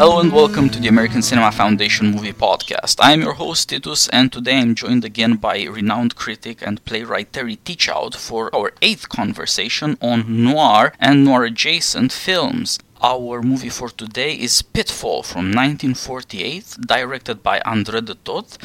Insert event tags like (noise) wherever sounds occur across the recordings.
Hello and welcome to the American Cinema Foundation Movie Podcast. I am your host Titus, and today I'm joined again by renowned critic and playwright Terry Teachout for our eighth conversation on noir and noir adjacent films. Our movie for today is Pitfall from 1948, directed by André de Toth,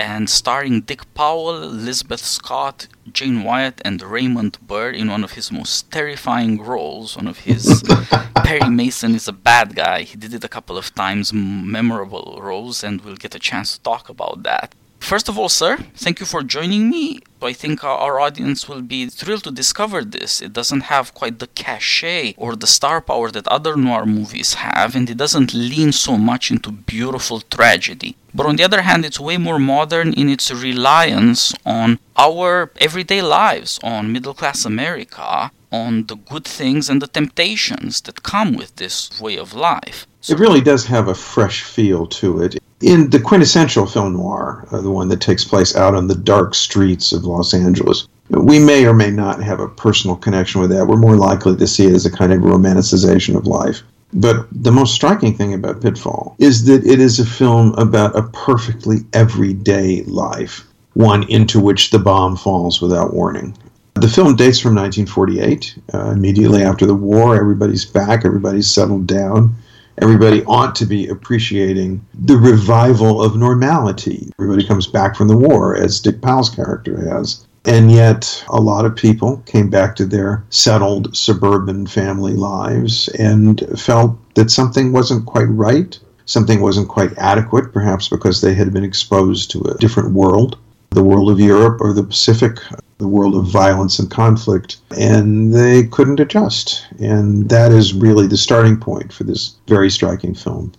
and starring Dick Powell, Elizabeth Scott, Jane Wyatt, and Raymond Burr in one of his most terrifying roles. One of his (laughs) Perry Mason is a bad guy. He did it a couple of times, memorable roles, and we'll get a chance to talk about that. First of all, sir, thank you for joining me. I think our audience will be thrilled to discover this. It doesn't have quite the cachet or the star power that other noir movies have, and it doesn't lean so much into beautiful tragedy. But on the other hand, it's way more modern in its reliance on our everyday lives, on middle class America, on the good things and the temptations that come with this way of life. So it really does have a fresh feel to it in the quintessential film noir, uh, the one that takes place out on the dark streets of Los Angeles, we may or may not have a personal connection with that. We're more likely to see it as a kind of romanticization of life. But the most striking thing about Pitfall is that it is a film about a perfectly everyday life, one into which the bomb falls without warning. The film dates from 1948, uh, immediately after the war. Everybody's back, everybody's settled down everybody ought to be appreciating the revival of normality. Everybody comes back from the war, as Dick Powell's character has. And yet, a lot of people came back to their settled suburban family lives and felt that something wasn't quite right, something wasn't quite adequate, perhaps because they had been exposed to a different world the world of Europe or the Pacific, the world of violence and conflict, and they couldn't adjust. And that is really the starting point for this very striking film.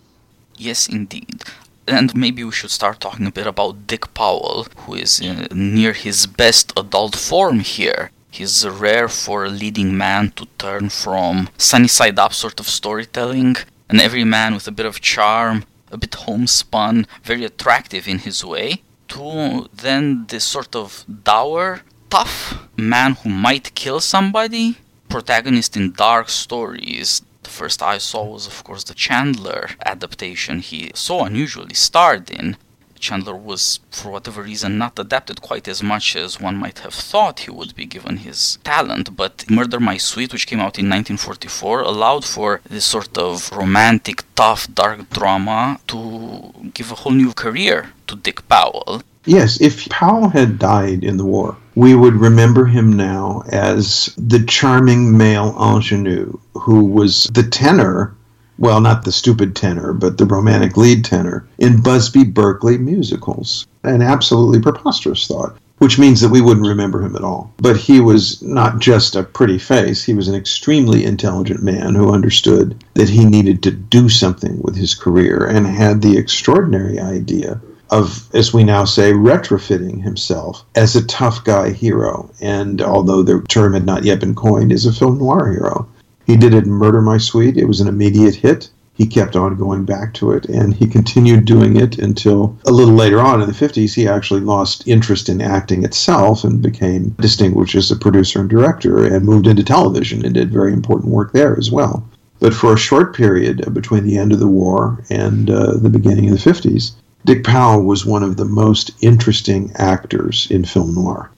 Yes, indeed. And maybe we should start talking a bit about Dick Powell, who is uh, near his best adult form here. He's rare for a leading man to turn from sunny side up sort of storytelling, an everyman with a bit of charm, a bit homespun, very attractive in his way, to then this sort of dour, tough man who might kill somebody, protagonist in dark stories. The first I saw was, of course, the Chandler adaptation he so unusually starred in. Chandler was, for whatever reason, not adapted quite as much as one might have thought he would be given his talent. But Murder My Sweet, which came out in 1944, allowed for this sort of romantic, tough, dark drama to give a whole new career to Dick Powell. Yes, if Powell had died in the war, we would remember him now as the charming male ingenue who was the tenor well, not the stupid tenor, but the romantic lead tenor in Busby Berkeley musicals. An absolutely preposterous thought, which means that we wouldn't remember him at all. But he was not just a pretty face, he was an extremely intelligent man who understood that he needed to do something with his career and had the extraordinary idea of, as we now say, retrofitting himself as a tough guy hero. And although the term had not yet been coined, as a film noir hero. He did it in Murder My Sweet. It was an immediate hit. He kept on going back to it, and he continued doing it until a little later on in the 50s, he actually lost interest in acting itself and became distinguished as a producer and director and moved into television and did very important work there as well. But for a short period between the end of the war and uh, the beginning of the 50s, Dick Powell was one of the most interesting actors in film noir.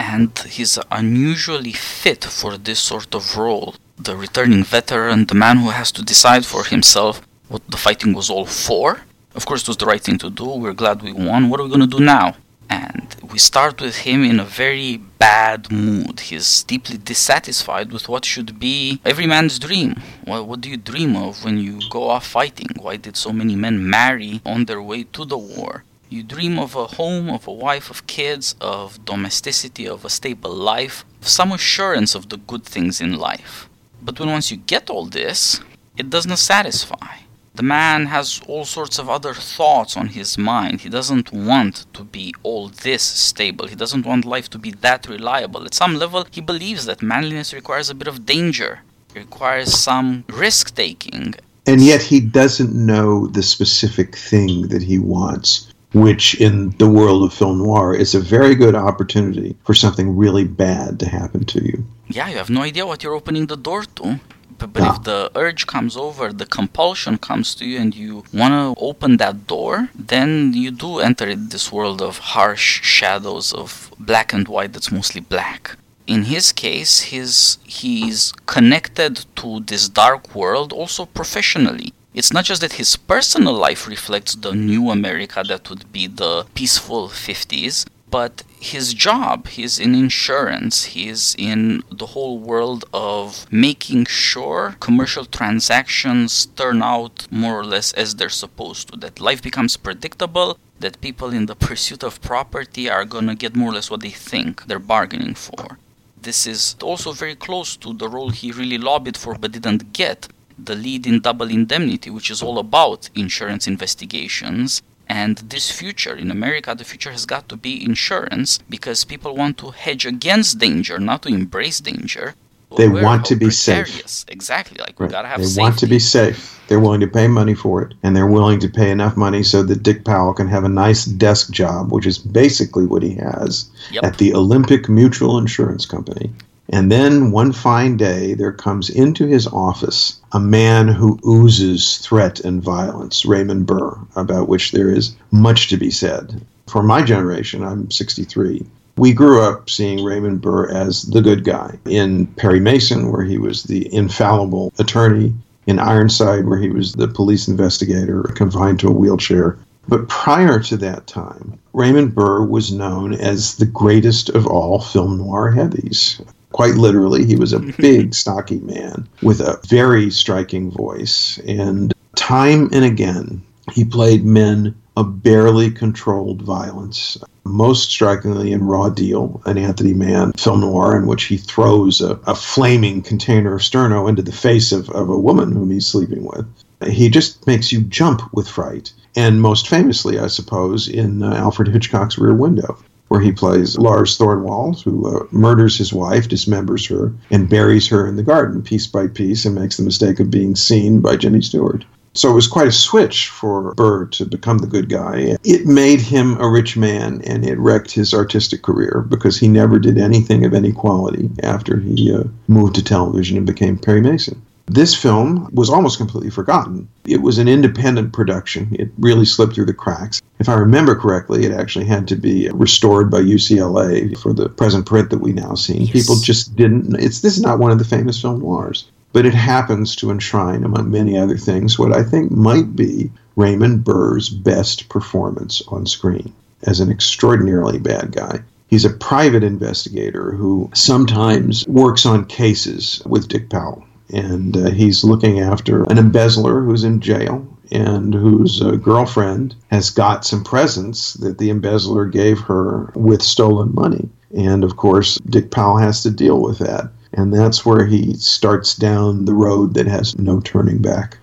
And he's unusually fit for this sort of role the returning veteran, the man who has to decide for himself what the fighting was all for. Of course, it was the right thing to do. We're glad we won. What are we going to do now? And we start with him in a very bad mood. He's deeply dissatisfied with what should be every man's dream. Well, what do you dream of when you go off fighting? Why did so many men marry on their way to the war? You dream of a home, of a wife, of kids, of domesticity, of a stable life, of some assurance of the good things in life. But when once you get all this, it does not satisfy. The man has all sorts of other thoughts on his mind. He doesn't want to be all this stable. He doesn't want life to be that reliable. At some level, he believes that manliness requires a bit of danger, it requires some risk taking. And yet, he doesn't know the specific thing that he wants which in the world of film noir is a very good opportunity for something really bad to happen to you. Yeah, you have no idea what you're opening the door to. But, but if ah. the urge comes over, the compulsion comes to you, and you want to open that door, then you do enter this world of harsh shadows of black and white that's mostly black. In his case, his, he's connected to this dark world also professionally. It's not just that his personal life reflects the new America that would be the peaceful 50s, but his job he's in insurance he's in the whole world of making sure commercial transactions turn out more or less as they're supposed to that life becomes predictable that people in the (laughs) pursuit of property are to get more or less what they think they're bargaining for. This is also very close to the role he really lobbied for but didn't get the lead in double indemnity which is all about insurance investigations and this future in America, the future has got to be insurance because people want to hedge against danger, not to embrace danger. They want to be safe. Exactly. Like we gotta have. They safety. want to be safe. They're willing to pay money for it, and they're willing to pay enough money so that Dick Powell can have a nice desk job, which is basically what he has Yep. at the Olympic Mutual Insurance Company. And then one fine day, there comes into his office a man who oozes threat and violence, Raymond Burr, about which there is much to be said. For my generation, I'm 63. We grew up seeing Raymond Burr as the good guy in Perry Mason, where he was the infallible attorney, in Ironside, where he was the police investigator confined to a wheelchair. But prior to that time, Raymond Burr was known as the greatest of all film noir heavies. Quite literally, he was a (laughs) big, stocky man with a very striking voice. And time and again, he played men of barely controlled violence. Most strikingly in Raw Deal, an Anthony Mann film noir in which he throws a, a flaming container of sterno into the face of, of a woman whom he's sleeping with. He just makes you jump with fright. And most famously, I suppose, in uh, Alfred Hitchcock's Rear Window, where he plays Lars Thorwald, who uh, murders his wife, dismembers her, and buries her in the garden piece by piece and makes the mistake of being seen by Jimmy Stewart. So it was quite a switch for Burr to become the good guy. It made him a rich man and it wrecked his artistic career because he never did anything of any quality after he uh, moved to television and became Perry Mason. This film was almost completely forgotten. It was an independent production. It really slipped through the cracks. If I remember correctly, it actually had to be restored by UCLA for the present print that we now see. Yes. People just didn't. It's this is not one of the famous film noirs, but it happens to enshrine, among many other things, what I think might be Raymond Burr's best performance on screen as an extraordinarily bad guy. He's a private investigator who sometimes works on cases with Dick Powell and uh, he's looking after an embezzler who's in jail and whose uh, girlfriend has got some presents that the embezzler gave her with stolen money. And of course, Dick Powell has to deal with that. And that's where he starts down the road that has no turning back.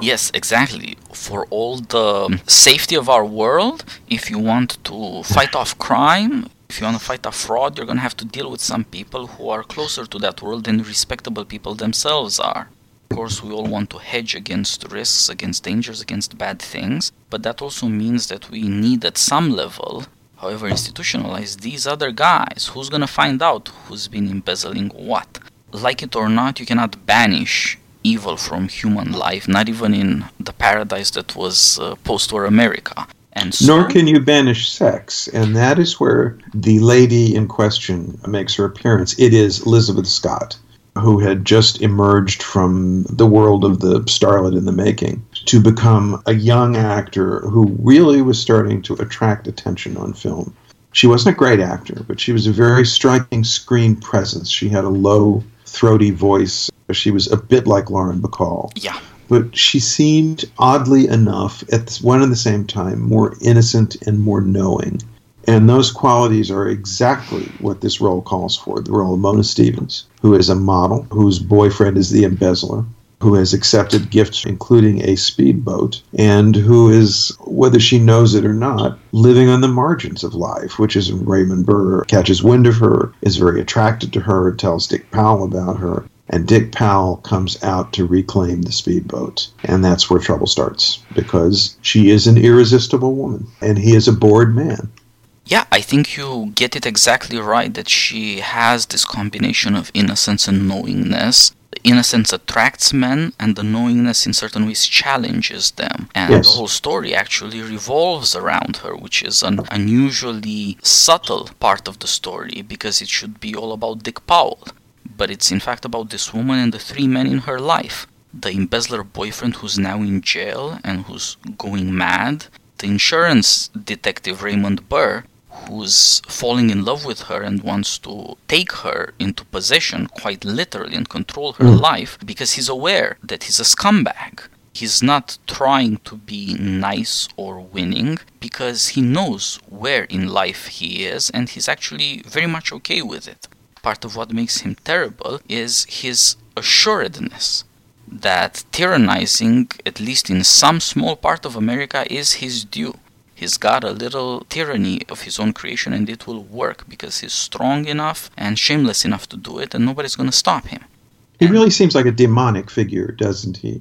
Yes, exactly. For all the safety of our world, if you want to fight off crime, if you want to fight a fraud, you're going to have to deal with some people who are closer to that world than respectable people themselves are. Of course, we all want to hedge against risks, against dangers, against bad things, but that also means that we need at some level, however institutionalized, these other guys. Who's going to find out who's been embezzling what? Like it or not, you cannot banish evil from human life, not even in the paradise that was uh, post war America. And so, Nor can you banish sex. And that is where the lady in question makes her appearance. It is Elizabeth Scott, who had just emerged from the world of the starlet in the making to become a young actor who really was starting to attract attention on film. She wasn't a great actor, but she was a very striking screen presence. She had a low, throaty voice. She was a bit like Lauren Bacall yeah, but she seemed oddly enough at one and the same time more innocent and more knowing. And those qualities are exactly what this role calls for the role of mona stevens who is a model whose boyfriend is the embezzler who has accepted gifts including a speedboat and who is whether she knows it or not living on the margins of life which is raymond burr catches wind of her is very attracted to her tells dick powell about her and Dick Powell comes out to reclaim the speedboat. And that's where trouble starts because she is an irresistible woman and he is a bored man. Yeah, I think you get it exactly right that she has this combination of innocence and knowingness. The innocence attracts men, and the knowingness in certain ways challenges them. And Yes. the whole story actually revolves around her, which is an unusually subtle part of the story because it should be all about Dick Powell. But it's in fact about this woman and the three men in her life. The embezzler boyfriend who's now in jail and who's going mad, the insurance detective Raymond Burr, who's falling in love with her and wants to take her into possession, quite literally, and control her hmm. life because he's aware that he's a scumbag. He's not trying to be nice or winning because he knows where in life he is and he's actually very much okay with it. Part of what makes him terrible is his assuredness that tyrannizing, at least in some small part of America, is his due. He's got a little tyranny of his own creation and it will work because he's strong enough and shameless enough to do it and nobody's going to stop him. He really seems like a demonic figure, doesn't he?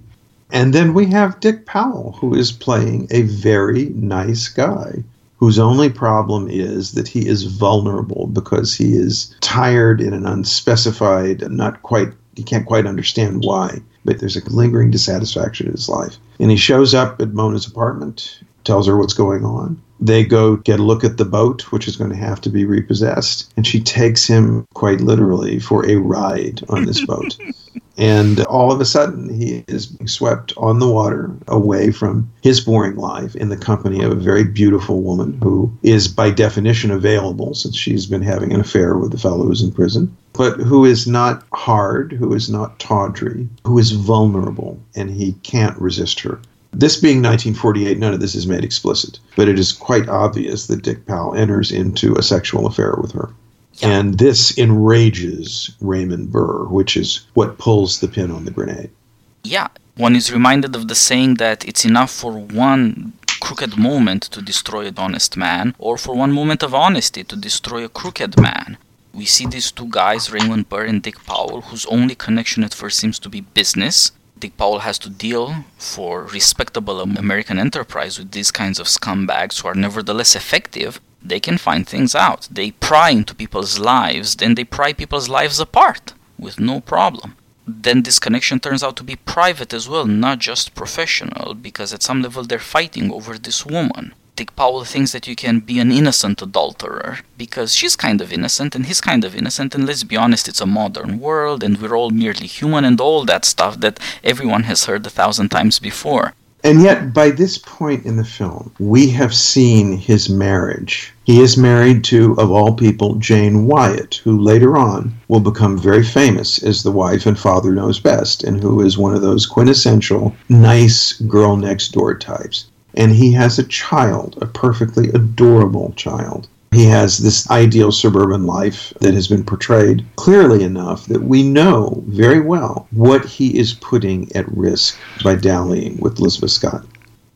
And then we have Dick Powell, who is playing a very nice guy, whose only problem is that he is vulnerable because he is tired in an unspecified, not quite, he can't quite understand why, but there's a lingering dissatisfaction in his life. And he shows up at Mona's apartment, tells her what's going on. They go get a look at the boat, which is going to have to be repossessed. And she takes him quite literally for a ride on this boat. (laughs) And all of a sudden, he is being swept on the water away from his boring life in the company of a very beautiful woman who is, by definition, available since she's been having an affair with the fellow who's in prison, but who is not hard, who is not tawdry, who is vulnerable, and he can't resist her. This being 1948, none of this is made explicit, but it is quite obvious that Dick Powell enters into a sexual affair with her. Yeah. And this enrages Raymond Burr, which is what pulls the pin on the grenade. Yeah, one is reminded of the saying that it's enough for one crooked moment to destroy an honest man, or for one moment of honesty to destroy a crooked man. We see these two guys, Raymond Burr and Dick Powell, whose only connection at first seems to be business. Dick Powell has to deal for respectable American enterprise with these kinds of scumbags who are nevertheless effective. They can find things out. They pry into people's lives, then they pry people's lives apart with no problem then this connection turns out to be private as well, not just professional, because at some level they're fighting over this woman. Dick Powell thinks that you can be an innocent adulterer because she's kind of innocent and he's kind of innocent, and let's be honest, it's a modern world and we're all merely human and all that stuff that everyone has heard a thousand times before. And yet, by this point in the film, we have seen his marriage. He is married to, of all people, Jane Wyatt, who later on will become very famous as the wife and father knows best, and who is one of those quintessential nice girl next door types. And he has a child, a perfectly adorable child. He has this ideal suburban life that has been portrayed clearly enough that we know very well what he is putting at risk by dallying with Elizabeth Scott.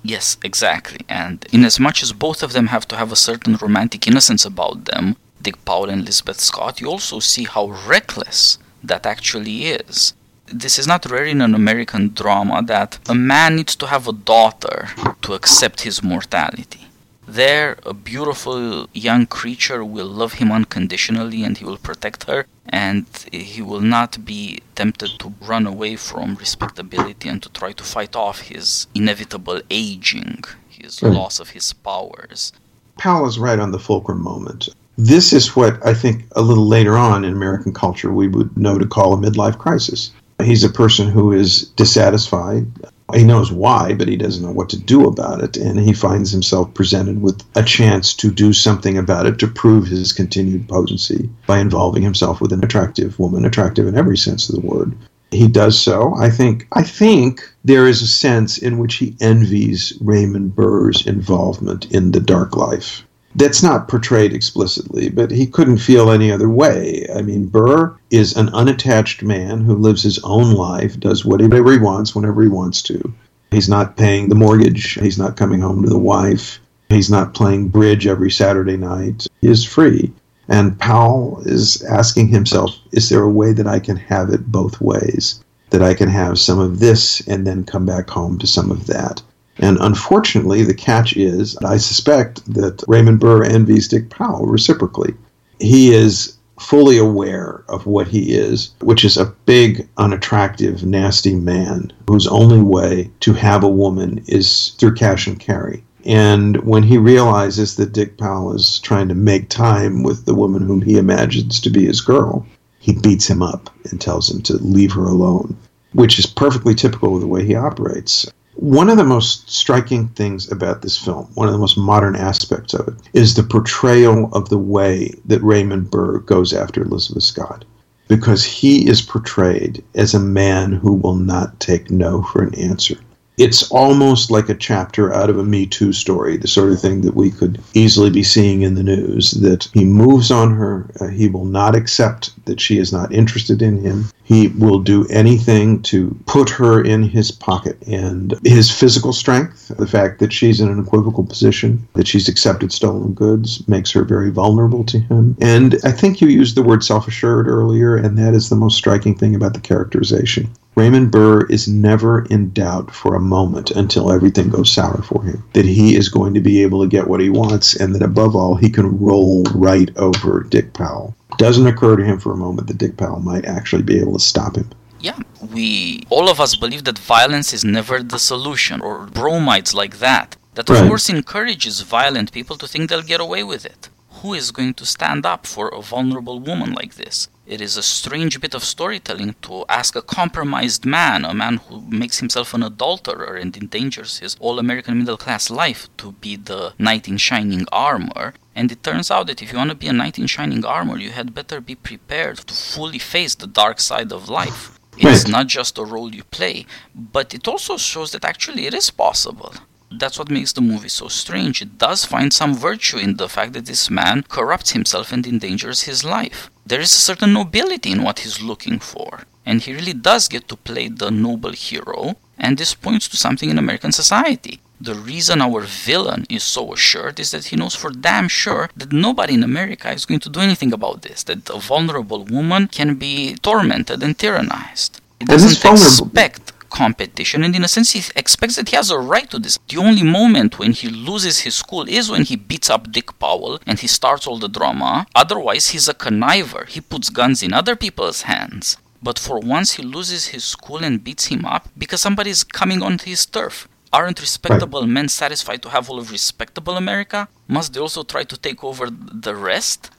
Yes, exactly. And in as much as both of them have to have a certain romantic innocence about them, Dick Powell and Elizabeth Scott, you also see how reckless that actually is. This is not rare in an American drama that a man needs to have a daughter to accept his mortality. There, a beautiful young creature will love him unconditionally and he will protect her, and he will not be tempted to run away from respectability and to try to fight off his inevitable aging, his Right. loss of his powers. Powell is right on the fulcrum moment. This is what I think a little later on in American culture we would know to call a midlife crisis. He's a person who is dissatisfied. He knows why, but he doesn't know what to do about it. And he finds himself presented with a chance to do something about it to prove his continued potency by involving himself with an attractive woman, attractive in every sense of the word. He does so. I think I think there is a sense in which he envies Raymond Burr's involvement in the dark life. That's not portrayed explicitly, but he couldn't feel any other way. I mean, Burr is an unattached man who lives his own life, does whatever he wants whenever he wants to. He's not paying the mortgage, he's not coming home to the wife, he's not playing bridge every Saturday night. He is free. And Powell is asking himself, is there a way that I can have it both ways? That I can have some of this and then come back home to some of that? And unfortunately, the catch is, I suspect that Raymond Burr envies Dick Powell reciprocally. He is fully aware of what he is, which is a big, unattractive, nasty man whose only way to have a woman is through cash and carry. And when he realizes that Dick Powell is trying to make time with the woman whom he imagines to be his girl, he beats him up and tells him to leave her alone, which is perfectly typical of the way he operates. One of the most striking things about this film, one of the most modern aspects of it, is the portrayal of the way that Raymond Burr goes after Elizabeth Scott. Because he is portrayed as a man who will not take no for an answer it's almost like a chapter out of a Me Too story, the sort of thing that we could easily be seeing in the news. That he moves on her, uh, he will not accept that she is not interested in him. He will do anything to put her in his pocket. And his physical strength, the fact that she's in an equivocal position, that she's accepted stolen goods, makes her very vulnerable to him. And I think you used the word self assured earlier, and that is the most striking thing about the characterization. Raymond Burr is never in doubt for a moment until everything goes sour for him. That he is going to be able to get what he wants, and that above all, he can roll right over Dick Powell. Doesn't occur to him for a moment that Dick Powell might actually be able to stop him. Yeah, we all of us believe that violence is never the solution, or bromides like that. That of right. course encourages violent people to think they'll get away with it. Who is going to stand up for a vulnerable woman like this? It is a strange bit of storytelling to ask a compromised man, a man who makes himself an adulterer and endangers his all American middle class life, to be the knight in shining armor. And it turns out that if you want to be a knight in shining armor, you had better be prepared to fully face the dark side of life. It's not just a role you play, but it also shows that actually it is possible that's what makes the movie so strange. It does find some virtue in the fact that this man corrupts himself and endangers his life. There is a certain nobility in what he's looking for, and he really does get to play the noble hero, and this points to something in American society. The reason our villain is so assured is that he knows for damn sure that nobody in America is going to do anything about this, that a vulnerable woman can be tormented and tyrannized. He doesn't expect competition, and in a sense, he expects that he has a right to this. The only moment when he loses his cool is when he beats up Dick Powell and he starts all the drama. Otherwise, he's a conniver. He puts guns in other people's hands. But for once, he loses his cool and beats him up because somebody's coming on his turf. Aren't respectable right. men satisfied to have all of respectable America? Must they also try to take over the rest?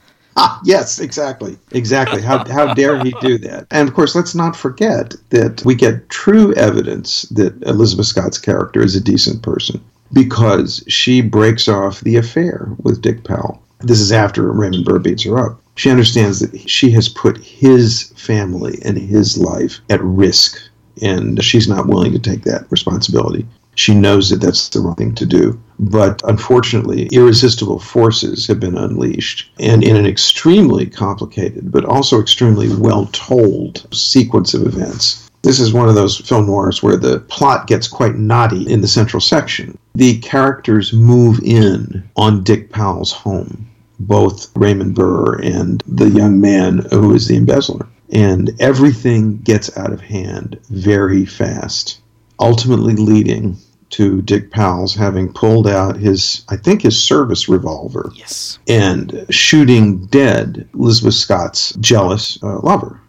(laughs) Yes, exactly. Exactly. How, how dare he do that? And of course, let's not forget that we get true evidence that Elizabeth Scott's character is a decent person because she breaks off the affair with Dick Powell. This is after Raymond Burr beats her up. She understands that she has put his family and his life at risk, and she's not willing to take that responsibility. She knows that that's the wrong thing to do. But unfortunately, irresistible forces have been unleashed. And in an extremely complicated, but also extremely well told sequence of events, this is one of those film noirs where the plot gets quite knotty in the central section. The characters move in on Dick Powell's home, both Raymond Burr and the young man who is the embezzler. And everything gets out of hand very fast ultimately leading to Dick Powell's having pulled out his, I think, his service revolver. Yes. And shooting dead Elizabeth Scott's jealous uh, lover.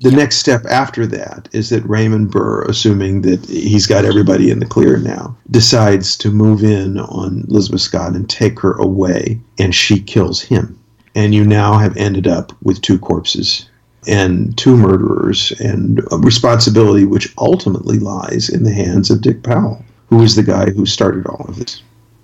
The yeah. next step after that is that Raymond Burr, assuming that he's got everybody in the clear now, decides to move in on Elizabeth Scott and take her away, and she kills him. And you now have ended up with two corpses and two murderers, and a responsibility which ultimately lies in the hands of Dick Powell, who is the guy who started all of this.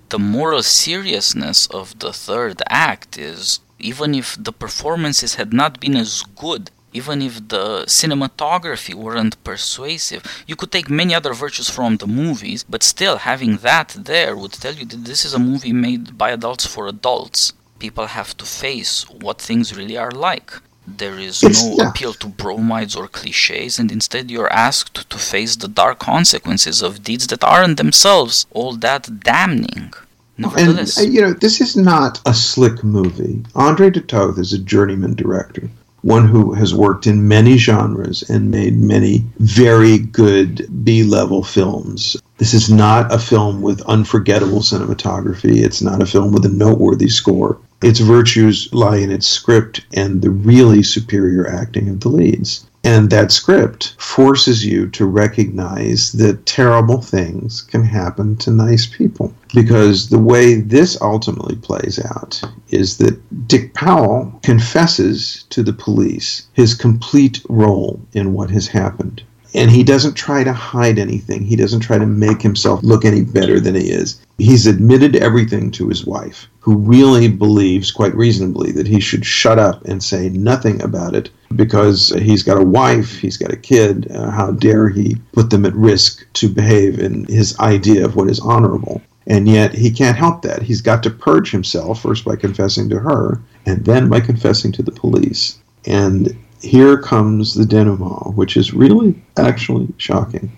The moral seriousness of the third act is even if the performances had not been as good, even if the cinematography weren't persuasive, you could take many other virtues from the movies, but still having that there would tell you that this is a movie made by adults for adults. People have to face what things really are like. There is it's, no yeah. appeal to bromides or cliches, and instead you're asked to face the dark consequences of deeds that aren't themselves all that damning. Nevertheless. And, uh, you know, this is not a slick movie. Andre de Toth is a journeyman director, one who has worked in many genres and made many very good B level films. This is not a film with unforgettable cinematography. It's not a film with a noteworthy score. Its virtues lie in its script and the really superior acting of the leads. And that script forces you to recognize that terrible things can happen to nice people. Because the way this ultimately plays out is that Dick Powell confesses to the police his complete role in what has happened. And he doesn't try to hide anything. He doesn't try to make himself look any better than he is. He's admitted everything to his wife, who really believes, quite reasonably, that he should shut up and say nothing about it because he's got a wife, he's got a kid. Uh, how dare he put them at risk to behave in his idea of what is honorable? And yet he can't help that. He's got to purge himself first by confessing to her and then by confessing to the police. And here comes the denouement, which is really actually shocking.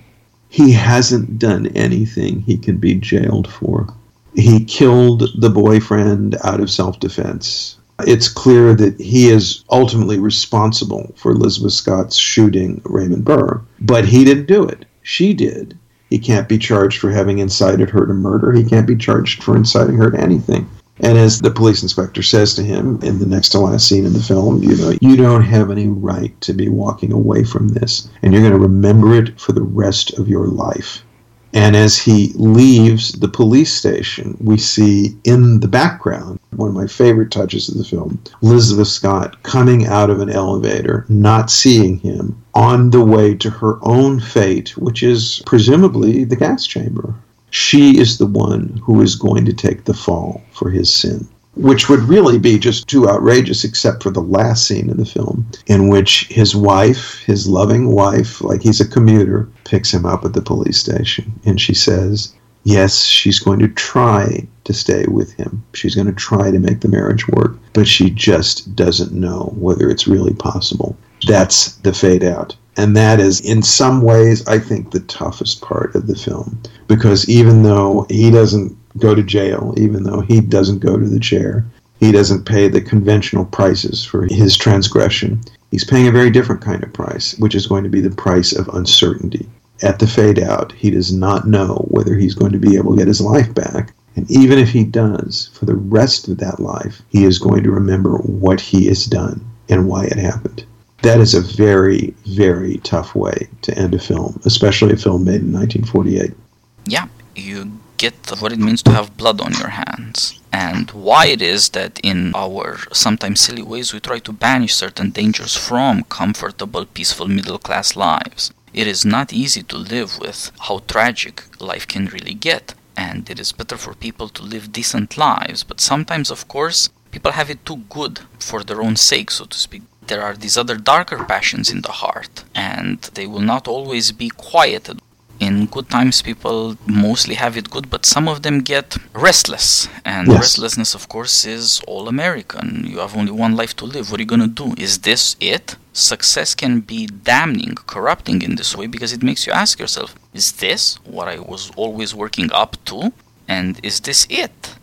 He hasn't done anything he can be jailed for. He killed the boyfriend out of self defense. It's clear that he is ultimately responsible for Elizabeth Scott's shooting Raymond Burr, but he didn't do it. She did. He can't be charged for having incited her to murder. He can't be charged for inciting her to anything. And as the police inspector says to him in the next to last scene in the film, you know, you don't have any right to be walking away from this, and you're going to remember it for the rest of your life. And as he leaves the police station, we see in the background one of my favorite touches of the film Elizabeth Scott coming out of an elevator, not seeing him, on the way to her own fate, which is presumably the gas chamber she is the one who is going to take the fall for his sin. Which would really be just too outrageous, except for the last scene in the film, in which his wife, his loving wife, like he's a commuter, picks him up at the police station. And she says, Yes, she's going to try to stay with him. She's going to try to make the marriage work, but she just doesn't know whether it's really possible. That's the fade out. And that is, in some ways, I think, the toughest part of the film. Because even though he doesn't go to jail, even though he doesn't go to the chair, he doesn't pay the conventional prices for his transgression, he's paying a very different kind of price, which is going to be the price of uncertainty. At the fade out, he does not know whether he's going to be able to get his life back. And even if he does, for the rest of that life, he is going to remember what he has done and why it happened that is a very, very tough way to end a film, especially a film made in 1948. Yeah, you get what it means to have blood on your hands, and why it is that in our sometimes silly ways we try to banish certain dangers from comfortable, peaceful middle class lives. It is not easy to live with how tragic life can really get, and it is better for people to live decent lives, but sometimes, of course, people have it too good for their own sake, so to speak there are these other darker passions in the heart, and they will not always be quieted. In good times, people mostly have it good, but some of them get restless. And yes. restlessness, of course, is all American. You have only one life to live. What are you going to do? Is this it? Success can be damning, corrupting in this way because it makes you ask yourself is this what I was always working up to? And is this it?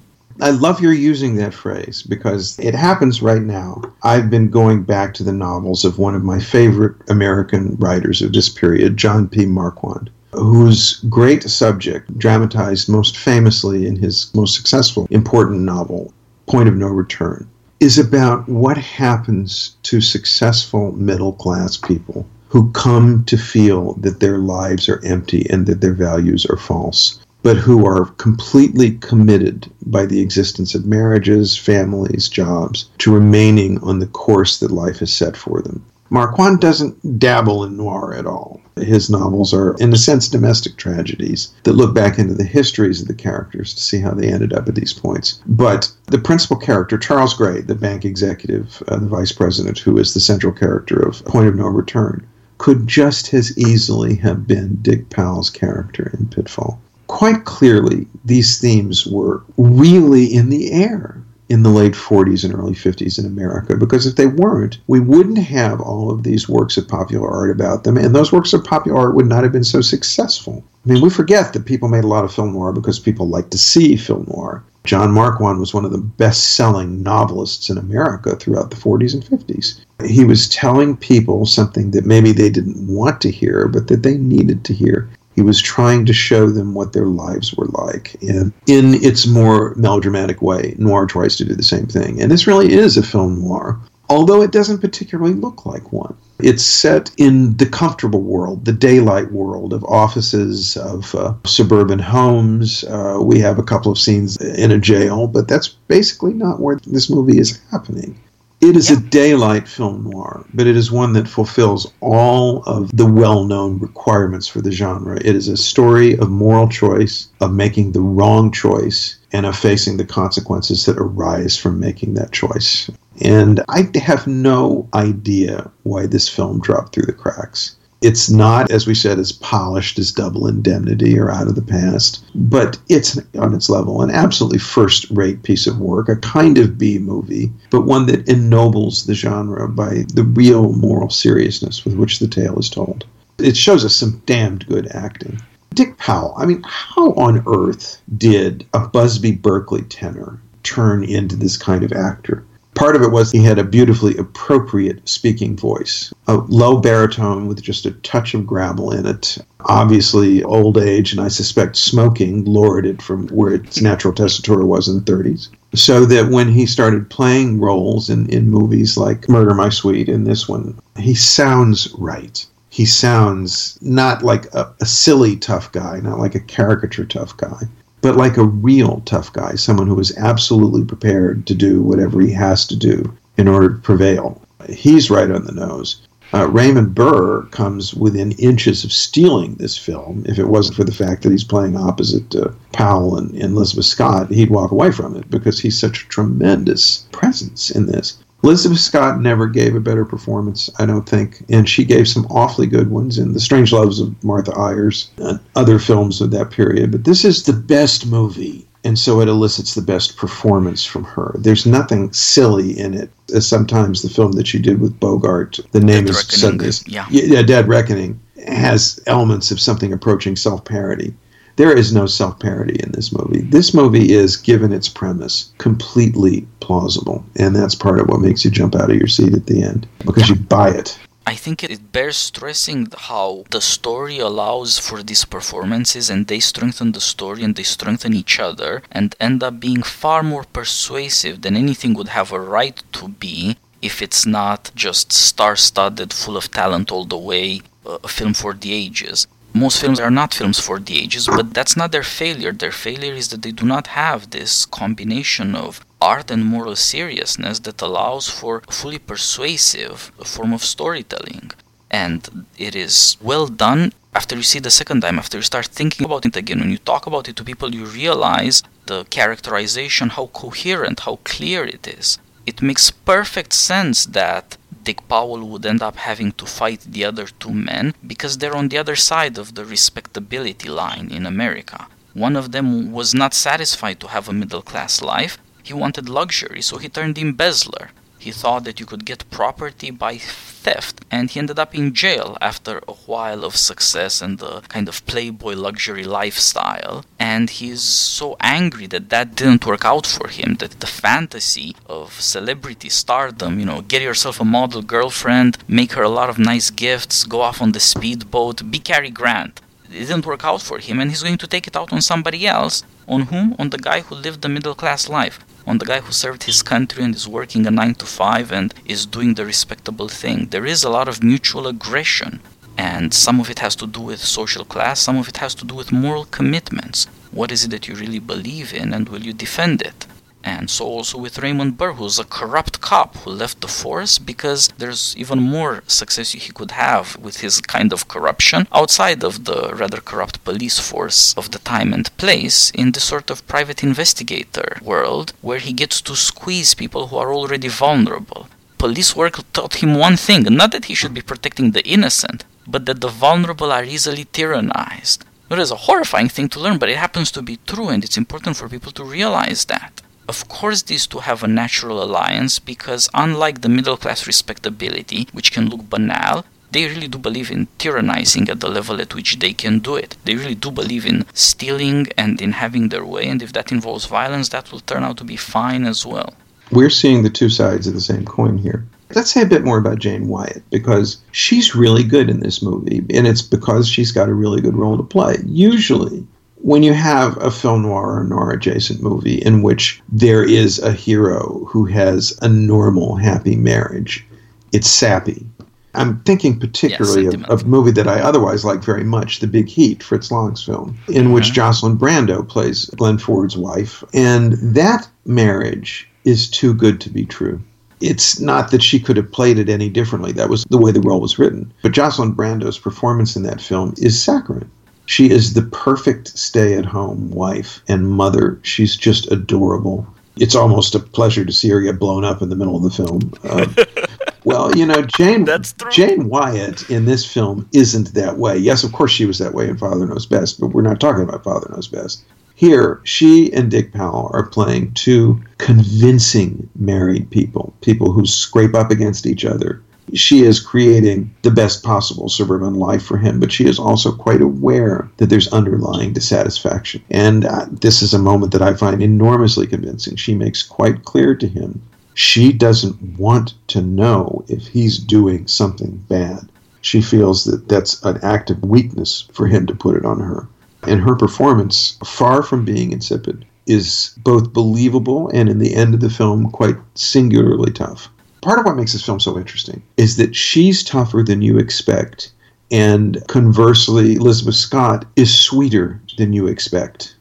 I love your using that phrase because it happens right now. I've been going back to the novels of one of my favorite American writers of this period, John P. Marquand, whose great subject, dramatized most famously in his most successful, important novel, Point of No Return, is about what happens to successful middle class people who come to feel that their lives are empty and that their values are false but who are completely committed by the existence of marriages, families, jobs, to remaining on the course that life has set for them. Marquand doesn't dabble in noir at all. His novels are, in a sense, domestic tragedies that look back into the histories of the characters to see how they ended up at these points. But the principal character, Charles Gray, the bank executive, uh, the vice president, who is the central character of Point of No Return, could just as easily have been Dick Powell's character in Pitfall quite clearly these themes were really in the air in the late 40s and early 50s in America because if they weren't, we wouldn't have all of these works of popular art about them, and those works of popular art would not have been so successful. I mean, we forget that people made a lot of film noir because people like to see film noir. John Marquand was one of the best selling novelists in America throughout the 40s and 50s. He was telling people something that maybe they didn't want to hear, but that they needed to hear. He was trying to show them what their lives were like. And in its more melodramatic way, noir tries to do the same thing. And this really is a film noir, although it doesn't particularly look like one. It's set in the comfortable world, the daylight world of offices, of uh, suburban homes. Uh, we have a couple of scenes in a jail, but that's basically not where this movie is happening. It is yeah. a daylight film noir, but it is one that fulfills all of the well known requirements for the genre. It is a story of moral choice, of making the wrong choice, and of facing the consequences that arise from making that choice. And I have no idea why this film dropped through the cracks. It's not, as we said, as polished as Double Indemnity or Out of the Past, but it's on its level an absolutely first rate piece of work, a kind of B movie, but one that ennobles the genre by the real moral seriousness with which the tale is told. It shows us some damned good acting. Dick Powell, I mean, how on earth did a Busby Berkeley tenor turn into this kind of actor? Part of it was he had a beautifully appropriate speaking voice, a low baritone with just a touch of gravel in it. Obviously, old age, and I suspect smoking lowered it from where its natural tessitura was in the 30s. So that when he started playing roles in, in movies like Murder My Sweet and this one, he sounds right he sounds not like a, a, silly tough guy, not like a caricature tough guy but like a real tough guy, someone who is absolutely prepared to do whatever he has to do in order to prevail. He's right on the nose. Uh, Raymond Burr comes within inches of stealing this film. If it wasn't for the fact that he's playing opposite uh, Powell and, and Elizabeth Scott, he'd walk away from it because he's such a tremendous presence in this. Elizabeth Scott never gave a better performance, I don't think, and she gave some awfully good ones in The Strange Loves of Martha Ivers and other films of that period. But this is the best movie, and so it elicits the best performance from her. There's nothing silly in it. As sometimes the film that she did with Bogart, the name Dead is Reckoning. Yeah. yeah, Dead Reckoning, has elements of something approaching self parody. There is no self parody in this movie. This movie is, given its premise, completely plausible. And that's part of what makes you jump out of your seat at the end because you buy it. I think it bears stressing how the story allows for these performances and they strengthen the story and they strengthen each other and end up being far more persuasive than anything would have a right to be if it's not just star studded, full of talent all the way, uh, a film for the ages most films are not films for the ages, but that's not their failure. Their failure is that they do not have this combination of art and moral seriousness that allows for a fully persuasive form of storytelling. And it is well done after you see the second time, after you start thinking about it again. When you talk about it to people, you realize the characterization, how coherent, how clear it is. It makes perfect sense that Dick Powell would end up having to fight the other two men because they're on the other side of the respectability line in America. One of them was not satisfied to have a middle class life, he wanted luxury, so he turned embezzler. He thought that you could get property by theft, and he ended up in jail after a while of success and the kind of playboy luxury lifestyle. And he's so angry that that didn't work out for him, that the fantasy of celebrity stardom, you know, get yourself a model girlfriend, make her a lot of nice gifts, go off on the speedboat, be Cary Grant. It didn't work out for him, and he's going to take it out on somebody else. On whom? On the guy who lived the middle class life on the guy who served his country and is working a 9 to 5 and is doing the respectable thing. There is a lot of mutual aggression, and some of it has to do with social class, some of it has to do with moral commitments. What is it that you really believe in, and will you defend it? And so also with Raymond Burr, who's a corrupt cop who left the force because there's even more success he could have with his kind of corruption outside of the rather corrupt police force of the time and place in the sort of private investigator world where he gets to squeeze people who are already vulnerable. Police work taught him one thing, not that he should be protecting the innocent, but that the vulnerable are easily tyrannized. It is a horrifying thing to learn, but it happens to be true, and it's important for people to realize that. Of course, these two have a natural alliance because, unlike the middle class respectability, which can look banal, they really do believe in tyrannizing at the level at which they can do it. They really do believe in stealing and in having their way, and if that involves violence, that will turn out to be fine as well. We're seeing the two sides of the same coin here. Let's say a bit more about Jane Wyatt because she's really good in this movie, and it's because she's got a really good role to play. Usually, when you have a film noir or noir adjacent movie in which there is a hero who has a normal, happy marriage, it's sappy. I'm thinking particularly yes, of, of, a movie that I otherwise like very much, The Big Heat, Fritz Lang's film, in mm-hmm. which Jocelyn Brando plays Glenn Ford's wife. And that marriage is too good to be true. It's not that she could have played it any differently. That was the way the role was written. But Jocelyn Brando's performance in that film is saccharine. She is the perfect stay at home wife and mother. She's just adorable. It's almost a pleasure to see her get blown up in the middle of the film. Uh, (laughs) well, you know, Jane Jane Wyatt in this film isn't that way. Yes, of course she was that way in Father Knows Best, but we're not talking about Father Knows Best. Here, she and Dick Powell are playing two convincing married people, people who scrape up against each other she is creating the best possible suburban life for him, but she is also quite aware that there's underlying dissatisfaction. And uh, this is a moment that I find enormously convincing. She makes quite clear to him she doesn't want to know if he's doing something bad. She feels that that's an act of weakness for him to put it on her. And her performance, far from being insipid, is both believable and in the end of the film quite singularly tough part of what makes this film so interesting is that she's tougher than you expect. And conversely, Elizabeth Scott is sweeter than you expect.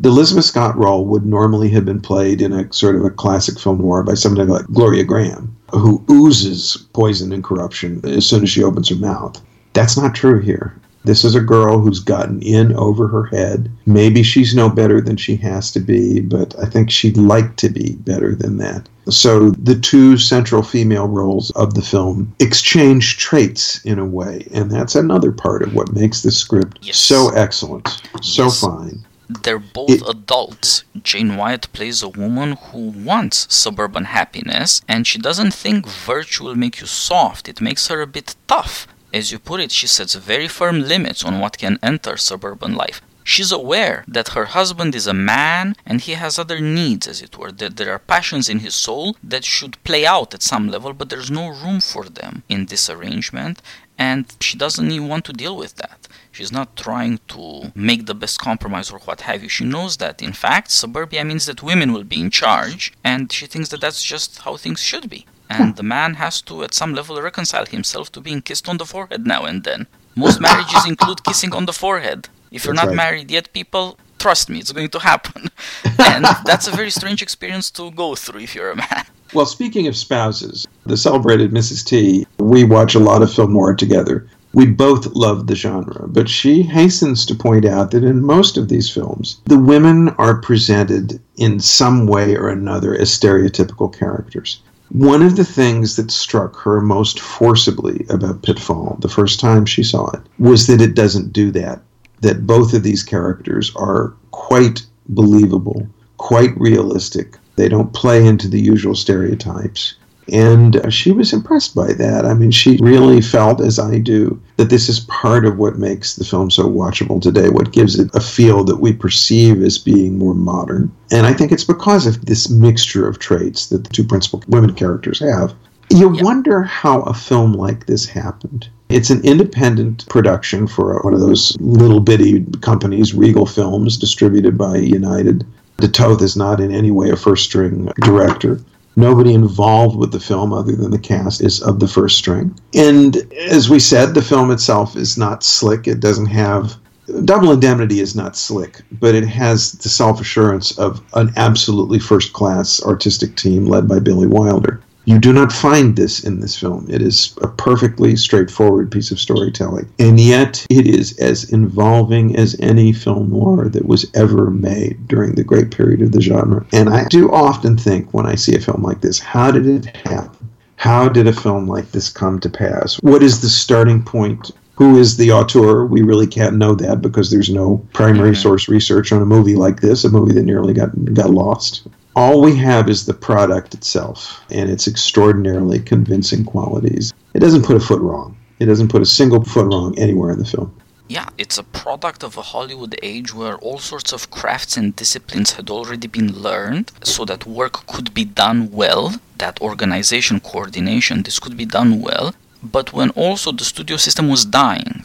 The Elizabeth Scott role would normally have been played in a sort of a classic film noir by somebody like Gloria Grahame, who oozes poison and corruption as soon as she opens her mouth. That's not true here. This is a girl who's gotten in over her head. Maybe she's no better than she has to be, but I think she'd like to be better than that. So the two central female roles of the film exchange traits in a way, and that's another part of what makes this script yes. so excellent, so yes. fine. They're both it, adults. Jane Wyatt plays a woman who wants suburban happiness, and she doesn't think virtue will make you soft. It makes her a bit tough. As you put it, she sets very firm limits on what can enter suburban life. She's aware that her husband is a man and he has other needs, as it were, that there are passions in his soul that should play out at some level, but there's no room for them in this arrangement, and she doesn't even want to deal with that. She's not trying to make the best compromise or what have you. She knows that, in fact, suburbia means that women will be in charge, and she thinks that that's just how things should be hmm. and the man has to, at some level, reconcile himself to being kissed on the forehead now and then. Most marriages (laughs) include kissing on the forehead. If you're that's not right. married yet, people, trust me, it's going to happen. (laughs) and that's a very strange experience to go through if you're a man. Well, speaking of spouses, the celebrated Mrs. T, we watch a lot of film noir together. We both love the genre, but she hastens to point out that in most of these films, the women are presented in some way or another as stereotypical characters. One of the things that struck her most forcibly about Pitfall the first time she saw it was that it doesn't do that. That both of these characters are quite believable, quite realistic. They don't play into the usual stereotypes. And uh, she was impressed by that. I mean, she really felt, as I do, that this is part of what makes the film so watchable today, what gives it a feel that we perceive as being more modern. And I think it's because of this mixture of traits that the two principal women characters have. You wonder how a film like this happened. It's an independent production for one of those little bitty companies, Regal Films, distributed by United. De Toth is not in any way a first string director. Nobody involved with the film other than the cast is of the first string. And as we said, the film itself is not slick. It doesn't have. Double Indemnity is not slick, but it has the self assurance of an absolutely first class artistic team led by Billy Wilder. You do not find this in this film. It is a perfectly straightforward piece of storytelling. And yet, it is as involving as any film noir that was ever made during the great period of the genre. And I do often think when I see a film like this, how did it happen? How did a film like this come to pass? What is the starting point who is the auteur? We really can't know that because there's no primary mm-hmm. source research on a movie like this, a movie that nearly got got lost all we have is the product itself and its extraordinarily convincing qualities. It doesn't put a foot wrong. It doesn't put a single foot wrong anywhere in the film. yeah, it's a product of a Hollywood age where all sorts of crafts and disciplines had already been learned so that work could be done well, that organization, coordination, this could be done well, but when also the studio system was dying.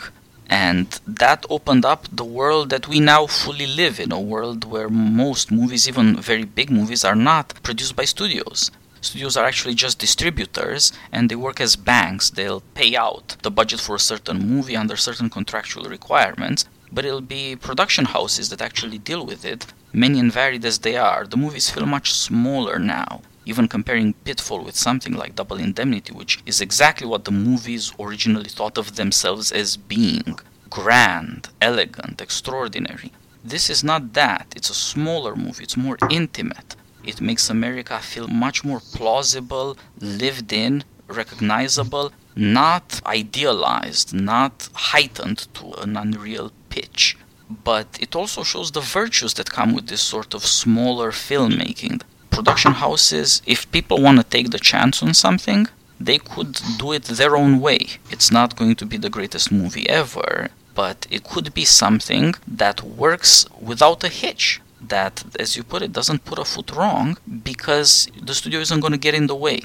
And that opened up the world that we now fully live in a world where most movies, even very big movies, are not produced by studios. Studios are actually just distributors and they work as banks. They'll pay out the budget for a certain movie under certain contractual requirements, but it'll be production houses that actually deal with it. Many and varied as they are, the movies feel much smaller now. Even comparing Pitfall with something like Double Indemnity, which is exactly what the movies originally thought of themselves as being grand, elegant, extraordinary. This is not that. It's a smaller movie, it's more intimate. It makes America feel much more plausible, lived in, recognizable, not idealized, not heightened to an unreal pitch. But it also shows the virtues that come with this sort of smaller filmmaking. Production houses, if people want to take the chance on something, they could do it their own way. It's not going to be the greatest movie ever, but it could be something that works without a hitch that, as you put it, doesn't put a foot wrong because the studio isn't going to get in the way.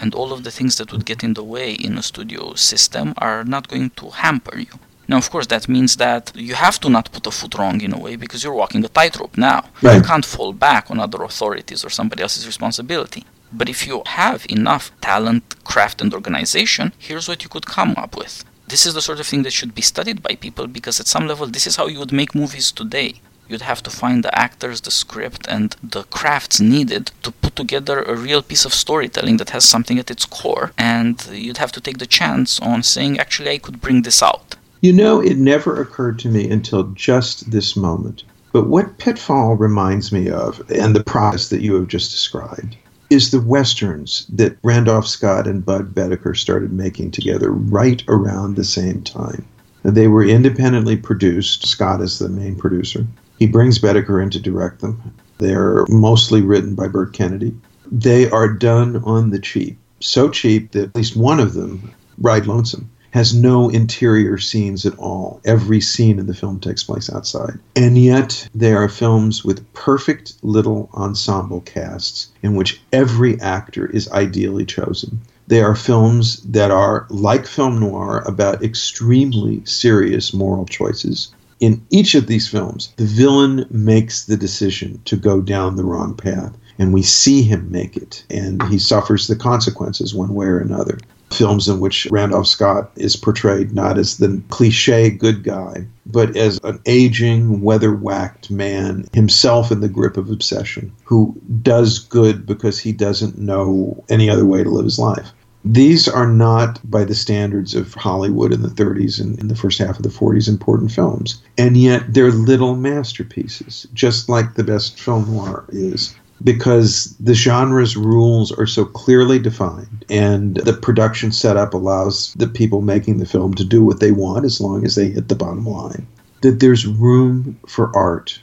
And all of the things that would get in the way in a studio system are not going to hamper you. Now, of course, that means that you have to not put a foot wrong in a way because you're walking a tightrope now. Right. You can't fall back on other authorities or somebody else's responsibility. But if you have enough talent, craft, and organization, here's what you could come up with. This is the sort of thing that should be studied by people because, at some level, this is how you would make movies today you'd have to find the actors, the script, and the crafts needed to put together a real piece of storytelling that has something at its core. And you'd have to take the chance on saying, actually, I could bring this out. You know, it never occurred to me until just this moment. But what Pitfall reminds me of, and the process that you have just described, is the westerns that Randolph Scott and Bud Boetticher started making together right around the same time. They were independently produced. Scott is the main producer. He brings Boetticher in to direct them. They're mostly written by Burt Kennedy. They are done on the cheap. So cheap that at least one of them, Ride Lonesome, has no interior scenes at all. Every scene in the film takes place outside. And yet, they are films with perfect little ensemble casts in which every actor is ideally chosen. They are films that are, like film noir, about extremely serious moral choices in each of these films, the villain makes the decision to go down the wrong path, and we see him make it, and he suffers the consequences one way or another. Films in which Randolph Scott is portrayed not as the cliche good guy, but as an aging, weather whacked man, himself in the grip of obsession, who does good because he doesn't know any other way to live his life. These are not, by the standards of Hollywood in the 30s and in the first half of the 40s, important films. And yet they're little masterpieces, just like the best film noir is because the genre's rules are so clearly defined and the production setup allows the people making the film to do what they want as long as they hit the bottom line. That there's room for art,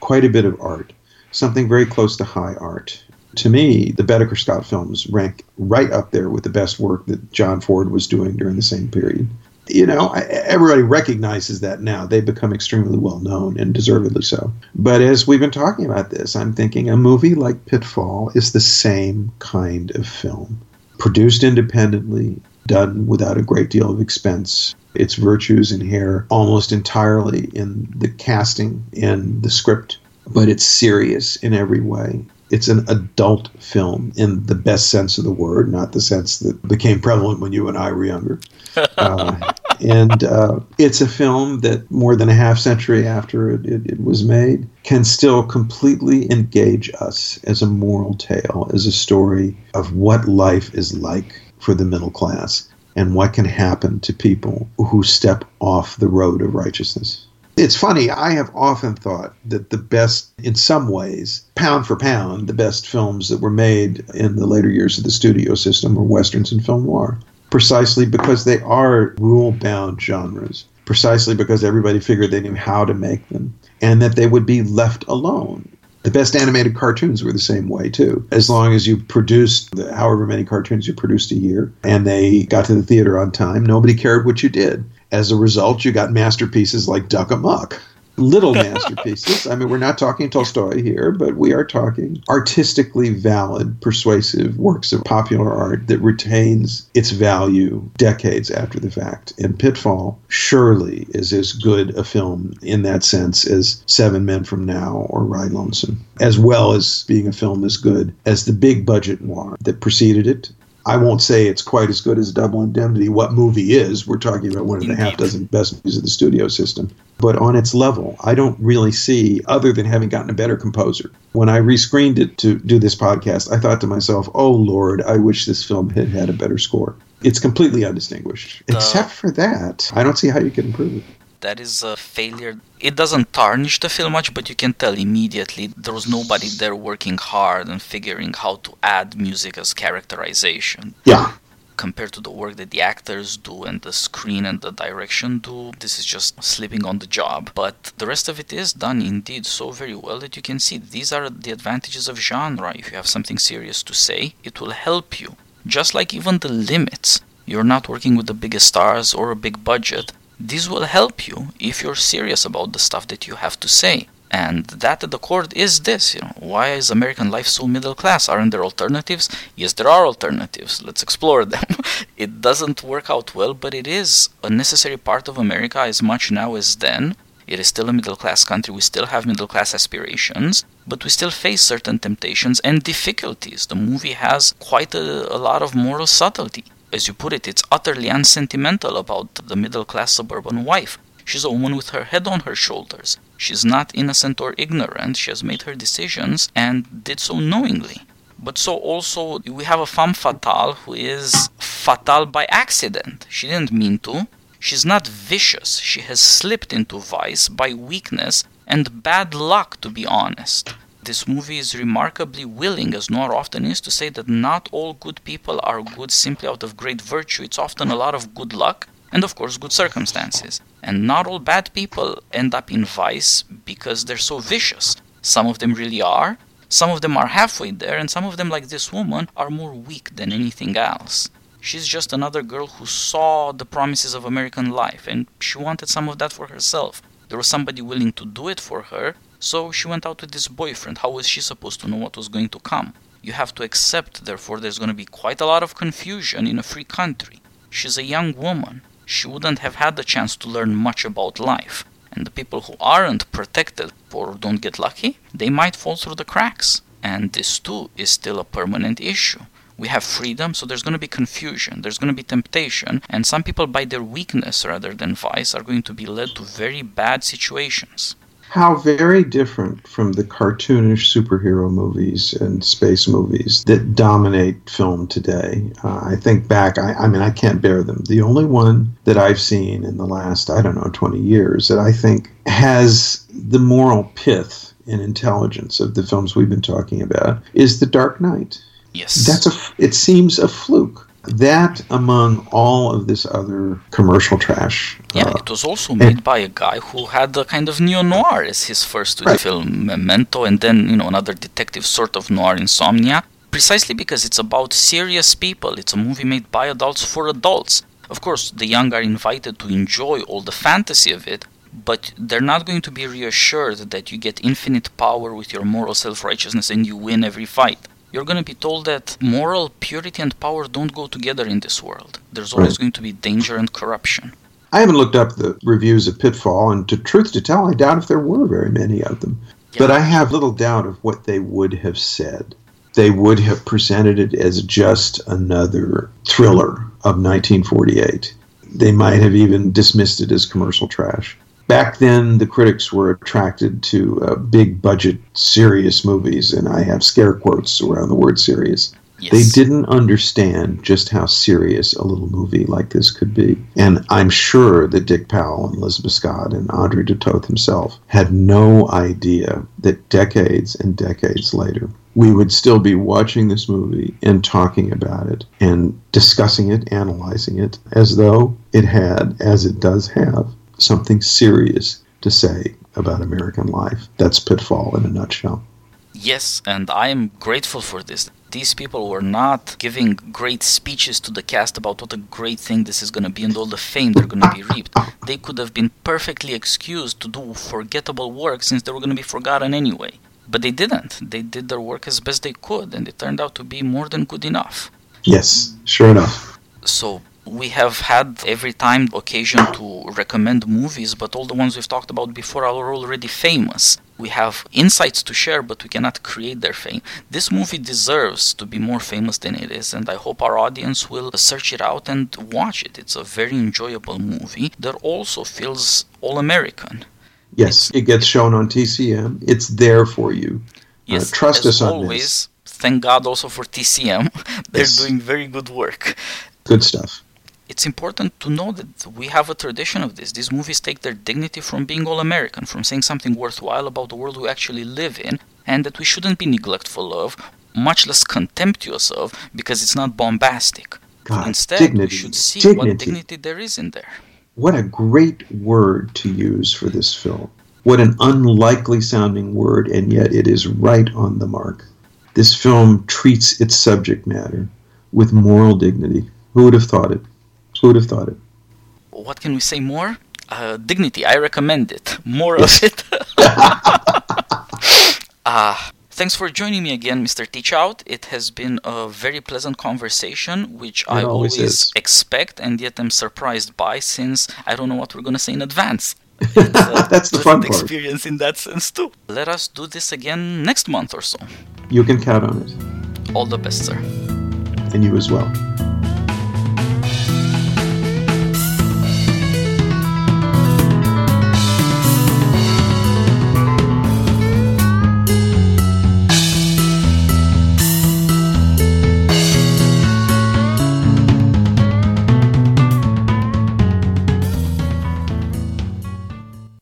quite a bit of art, something very close to high art to me, the Boetticher Scott films rank right up there with the best work that John Ford was doing during the same period. You know, everybody recognizes that now. They've become extremely well known and deservedly so. But as we've been talking about this, I'm thinking a movie like Pitfall is the same kind of film. Produced independently, done without a great deal of expense. Its virtues inhere almost entirely in the casting and the script, but it's serious in every way it's an adult film in the best sense of the word, not the sense that became prevalent when you and I were younger. (laughs) Uh, and uh, it's a film that more than a half century after it, it, it, was made can still completely engage us as a moral tale, as a story of what life is like for the middle class and what can happen to people who step off the road of righteousness. It's funny, I have often thought that the best, in some ways, pound for pound, the best films that were made in the later years of the studio system were westerns and film noir, precisely because they are rule bound genres, precisely because everybody figured they knew how to make them, and that they would be left alone. The best animated cartoons were the same way too. As long as you produced the, however many cartoons you produced a year and they got to the theater on time, nobody cared what you did As a result, you got masterpieces like Duck Amuck little (laughs) masterpieces. I mean, we're not talking Tolstoy here, but we are talking artistically valid, persuasive works of popular art that retains its value decades after the fact. And Pitfall surely is as good a film in that sense as Seven Men from Now or Ride Lonesome, as well as being a film as good as the big budget noir that preceded it I won't say it's quite as good as Double Indemnity. What movie is? We're talking about one of the half dozen best movies of the studio system. But on its level, I don't really see, other than having gotten a better composer. When I rescreened it to do this podcast, I thought to myself, oh Lord, I wish this film had had a better score. It's completely undistinguished. Uh, Except for that, I don't see how you can improve it that is a failure. It doesn't tarnish the film much, but you can tell immediately there was nobody there working hard and figuring how to add music as characterization. Yeah. Compared to the work that the actors do and the screen and the direction do, this is just sleeping on the job. But the rest of it is done indeed so very well that you can see these are the advantages of genre. If you have something serious to say, it will help you. Just like even the limits. You're not working with the biggest stars or a big budget, this will help you if you're serious about the stuff that you have to say. And that at the core is this, you know, why is American life so middle class? Aren't there alternatives? Yes, there are alternatives. Let's explore them. (laughs) it doesn't work out well, but it is a necessary part of America as much now as then. It is still a middle class country. We still have middle class aspirations, but we still face certain temptations and difficulties. The movie has quite a, a lot of moral subtlety as you put it, it's utterly unsentimental about the middle class suburban wife. She's a woman with her head on her shoulders. She's not innocent or ignorant. She has made her decisions and did so knowingly. But so also we have a femme fatale who is fatal by accident. She didn't mean to. She's not vicious. She has slipped into vice by weakness and bad luck, to be honest this movie is remarkably willing, as noir often is, to say that not all good people are good simply out of great virtue. It's often a lot of good luck and, of course, good circumstances. And not all bad people end up in vice because they're so vicious. Some of them really are. Some of them are halfway there, and some of them, like this woman, are more weak than anything else. She's just another girl who saw the promises of American life, and she wanted some of that for herself. There was somebody willing to do it for her, so she went out with this boyfriend. How was she supposed to know what was going to come? You have to accept, therefore, there's going to be quite a lot of confusion in a free country. She's a young woman. She wouldn't have had the chance to learn much about life. And the people who aren't protected or don't get lucky, they might fall through the cracks. And this too is still a permanent issue. We have freedom, so there's going to be confusion, there's going to be temptation, and some people, by their weakness rather than vice, are going to be led to very bad situations how very different from the cartoonish superhero movies and space movies that dominate film today. Uh, I think back, I, I, mean, I can't bear them. The only one that I've seen in the last, I don't know, 20 years that I think has the moral pith and intelligence of the films we've been talking about is The Dark Knight. Yes. That's a, it seems a fluke that among all of this other commercial trash. Yeah, uh, it was also made by a guy who had a kind of neo noir as his first right. film, Memento, and then you know another detective sort of noir, Insomnia. Precisely because it's about serious people. It's a movie made by adults for adults. Of course, the young are invited to enjoy all the fantasy of it, but they're not going to be reassured that you get infinite power with your moral self righteousness and you win every fight you're going to be told that moral purity and power don't go together in this world. There's always right. going to be danger and corruption. I haven't looked up the reviews of Pitfall, and to truth to tell, I doubt if there were very many of them. Yeah. But I have little doubt of what they would have said. They would have presented it as just another thriller of 1948. They might have even dismissed it as commercial trash back then the critics were attracted to uh, big budget serious movies and i have scare quotes around the word serious yes. they didn't understand just how serious a little movie like this could be and i'm sure that dick powell and elizabeth scott and andre de toth himself had no idea that decades and decades later we would still be watching this movie and talking about it and discussing it, analyzing it, as though it had, as it does have, something serious to say about American life. That's Pitfall in a nutshell. Yes, and I am grateful for this. These people were not giving great speeches to the cast about what a great thing this is going to be and all the fame they're going to be reaped. They could have been perfectly excused to do forgettable work since they were going to be forgotten anyway. But they didn't. They did their work as best they could, and it turned out to be more than good enough. Yes, sure enough. So we have had every time occasion to recommend movies, but all the ones we've talked about before are already famous. We have insights to share, but we cannot create their fame. This movie deserves to be more famous than it is, and I hope our audience will search it out and watch it. It's a very enjoyable movie that also feels all American. Yes, it gets shown on TCM. It's there for you. Uh, Yes, uh, trust as us on always, this. Thank God also for TCM. (laughs) They're Yes. doing very good work. Good stuff. It's important to know that we have a tradition of this. These movies take their dignity from being all American, from saying something worthwhile about the world we actually live in, and that we shouldn't be neglectful of, much less contemptuous of, because it's not bombastic. God, Instead, dignity. we should see dignity. what dignity there is in there. What a great word to use for this film. What an unlikely sounding word, and yet it is right on the mark. This film treats its subject matter with moral dignity. Who would have thought it? Who would have thought it? What can we say more? Uh, dignity, I recommend it. More of it. (laughs) Ah, thanks for joining me again, Mr. Teachout. It has been a very pleasant conversation, which I always expect and yet am surprised by since I don't know what we're going to say in advance. (laughs) A That's the fun part. experience in that sense, too. Let us do this again next month or so. You can count on it, All the best, sir. and you as well.